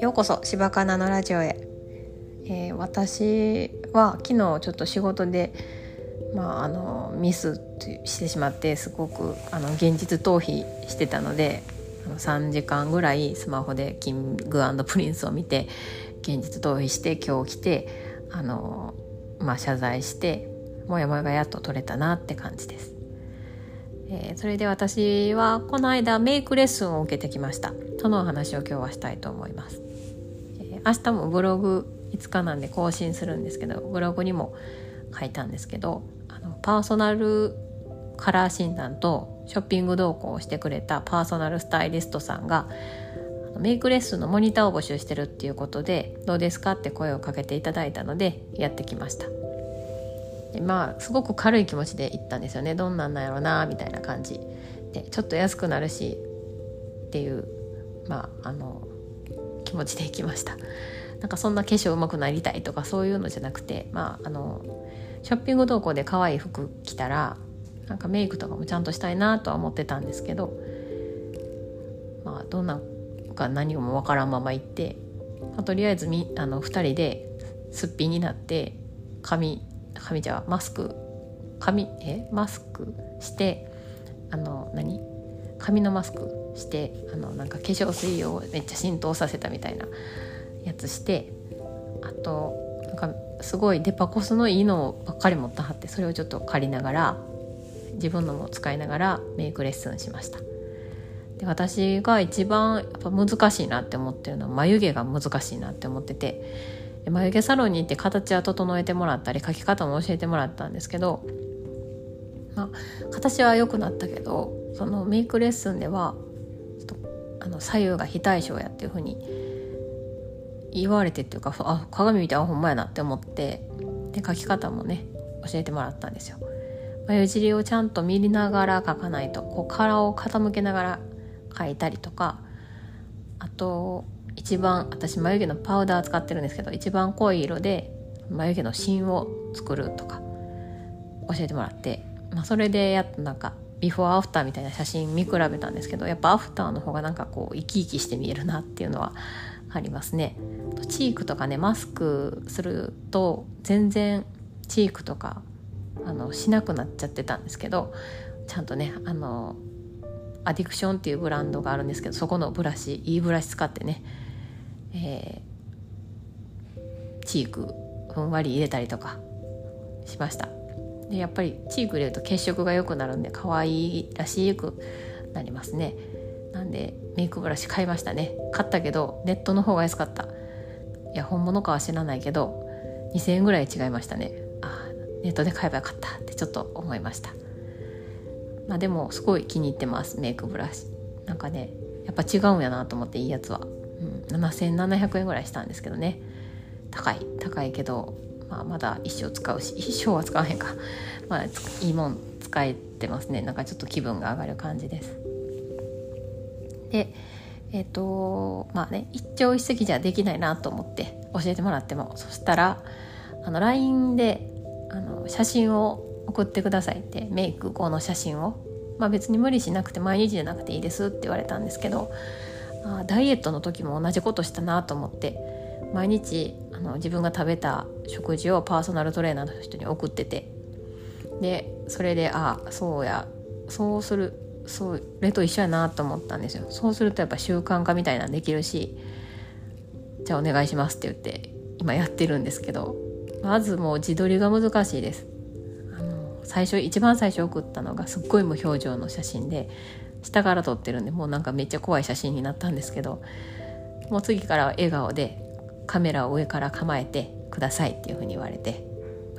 ようこそ柴かなのラジオへ、えー、私は昨日ちょっと仕事で、まあ、あのミスしてしまってすごくあの現実逃避してたので3時間ぐらいスマホで「キングプリンス」を見て現実逃避して今日来てあの、まあ、謝罪してもやもやがやっと取れたなって感じです。えー、それで私はこの間メイクレッスンを受けてきました。そのお話を今日はしたいと思います、えー、明日もブログ5日なんで更新するんですけどブログにも書いたんですけどあのパーソナルカラー診断とショッピング動向をしてくれたパーソナルスタイリストさんがメイクレッスンのモニターを募集してるっていうことでどうですかって声をかけていただいたのでやってきました。でまあすごく軽い気持ちで行ったんですよね。どんなんなんやろうなみたいな感じで。ちょっと安くなるしっていうまああの気持ちで行きました。なんかそんな化粧うまくなりたいとかそういうのじゃなくてまああのショッピング動向で可愛い服着たらなんかメイクとかもちゃんとしたいなとは思ってたんですけどまあどんなか何もわからんまま行って、まあ、とりあえずみあの2人ですっぴんになって髪髪じゃマスク髪え？マスクしてあの何？髪のマスクしてあのなんか化粧水をめっちゃ浸透させたみたいなやつしてあとなんかすごいデパコスのいいのばっかり持ったはってそれをちょっと借りながら自分のも使いながらメイクレッスンしました。で私が一番やっぱ難しいなって思ってるのは眉毛が難しいなって思ってて眉毛サロンに行って形は整えてもらったり描き方も教えてもらったんですけど、まあ、形は良くなったけどそのメイクレッスンではあの左右が非対称やっていうふうに言われてっていうかあ鏡見てあほんまやなって思ってで描き方もね教えてもらったんですよ。眉尻をちゃんと見ながら描かないとこう殻を傾けながら描いたりとかあと一番私眉毛のパウダー使ってるんですけど一番濃い色で眉毛の芯を作るとか教えてもらって、まあ、それでやっとなんかビフォーアフターみたいな写真見比べたんですけどやっぱアフターの方がなんかこう生き生きして見えるなっていうのはありますね。チークとかねマスクすると全然チークとかあのしなくなっちゃってたんですけどちゃんとねあのアディクションっていうブランドがあるんですけどそこのブラシいいブラシ使ってね、えー、チークふんわり入れたりとかしました。でやっぱりチーク入れると血色が良くなるんで可愛いらしくなりますね。なんでメイクブラシ買いましたね。買ったけどネットの方が安かった。いや本物かは知らないけど2000円ぐらい違いましたね。あネットで買えばよかった。ってちょっと思いました。まあでもすごい気に入ってます。メイクブラシ。なんかねやっぱ違うんやなと思っていいやつは、うん、7700円ぐらいしたんですけどね。高い高いけど、まあ、まだ一生使うし一生は使わへんか。まあいいもん使えてますね。なんかちょっと気分が上がる感じです。でえっ、ー、とまあね一朝一夕じゃできないなと思って教えてもらっても。そしたらあの LINE であの写真を送ってくださいってメイク後の写真を、まあ、別に無理しなくて毎日じゃなくていいですって言われたんですけどあダイエットの時も同じことしたなと思って毎日あの自分が食べた食事をパーソナルトレーナーの人に送っててでそれでああそうやそうするそれと一緒やなと思ったんですよ。そうするとやっぱ習慣化みたいなのできるしじゃあお願いしますって言って今やってるんですけどまずもう自撮りが難しいです。最初一番最初送ったのがすっごい無表情の写真で下から撮ってるんでもうなんかめっちゃ怖い写真になったんですけどもう次からは笑顔でカメラを上から構えてくださいっていうふうに言われて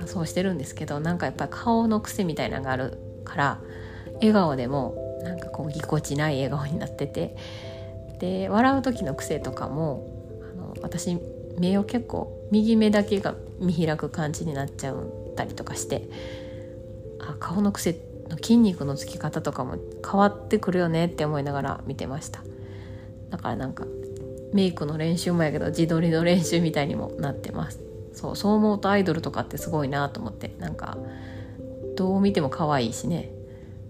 あそうしてるんですけどなんかやっぱり顔の癖みたいなのがあるから笑顔でもなんかこうぎこちない笑顔になってて。で笑う時の癖とかもあの私目を結構右目だけが見開く感じになっちゃったりとかしてあ顔の癖の筋肉のつき方とかも変わってくるよねって思いながら見てました。だからなんかメイクの練習もやけど自撮りの練習みたいにもなってます。そうそう思うとアイドルとかってすごいなと思ってなんかどう見ても可愛いしね。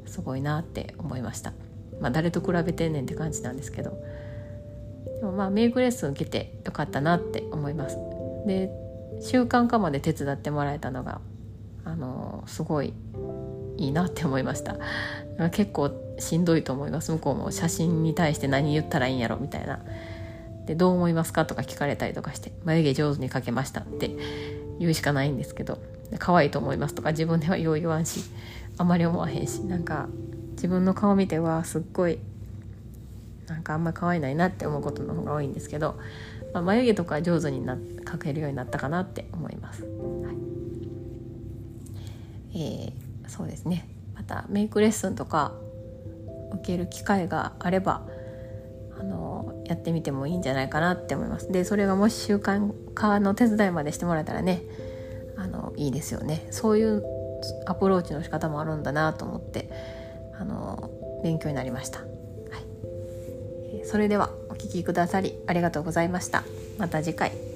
すごいなって思いました。まあ、誰と比べてんねんって感じなんですけど。でもまあメイクレッスン受けてよかったなって思います。で習慣化まで手伝ってもらえたのがあのすごいいいなって思いました。結構しんどいと思います。向こうも写真に対して何言ったらいいんやろみたいな。でどう思いますかとか聞かれたりとかして眉毛上手に描けましたって言うしかないんですけど可愛いと思いますとか自分ではよう言わんしあまり思わへんしなんか自分の顔見てはすっごいなんかあんま可愛いないなって思うことの方が多いんですけど、まあ、眉毛とか上手にな描けるようになったかなって思います。はい。えー、そうですね。またメイクレッスンとか受ける機会があればあのやってみてもいいんじゃないかなって思います。でそれがもし習慣化の手伝いまでしてもらえたらねあのいいですよね。そういうアプローチの仕方もあるんだなと思ってあの勉強になりました、はい、それではお聴きくださりありがとうございました。また次回。